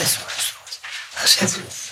is goed. Dat is goed.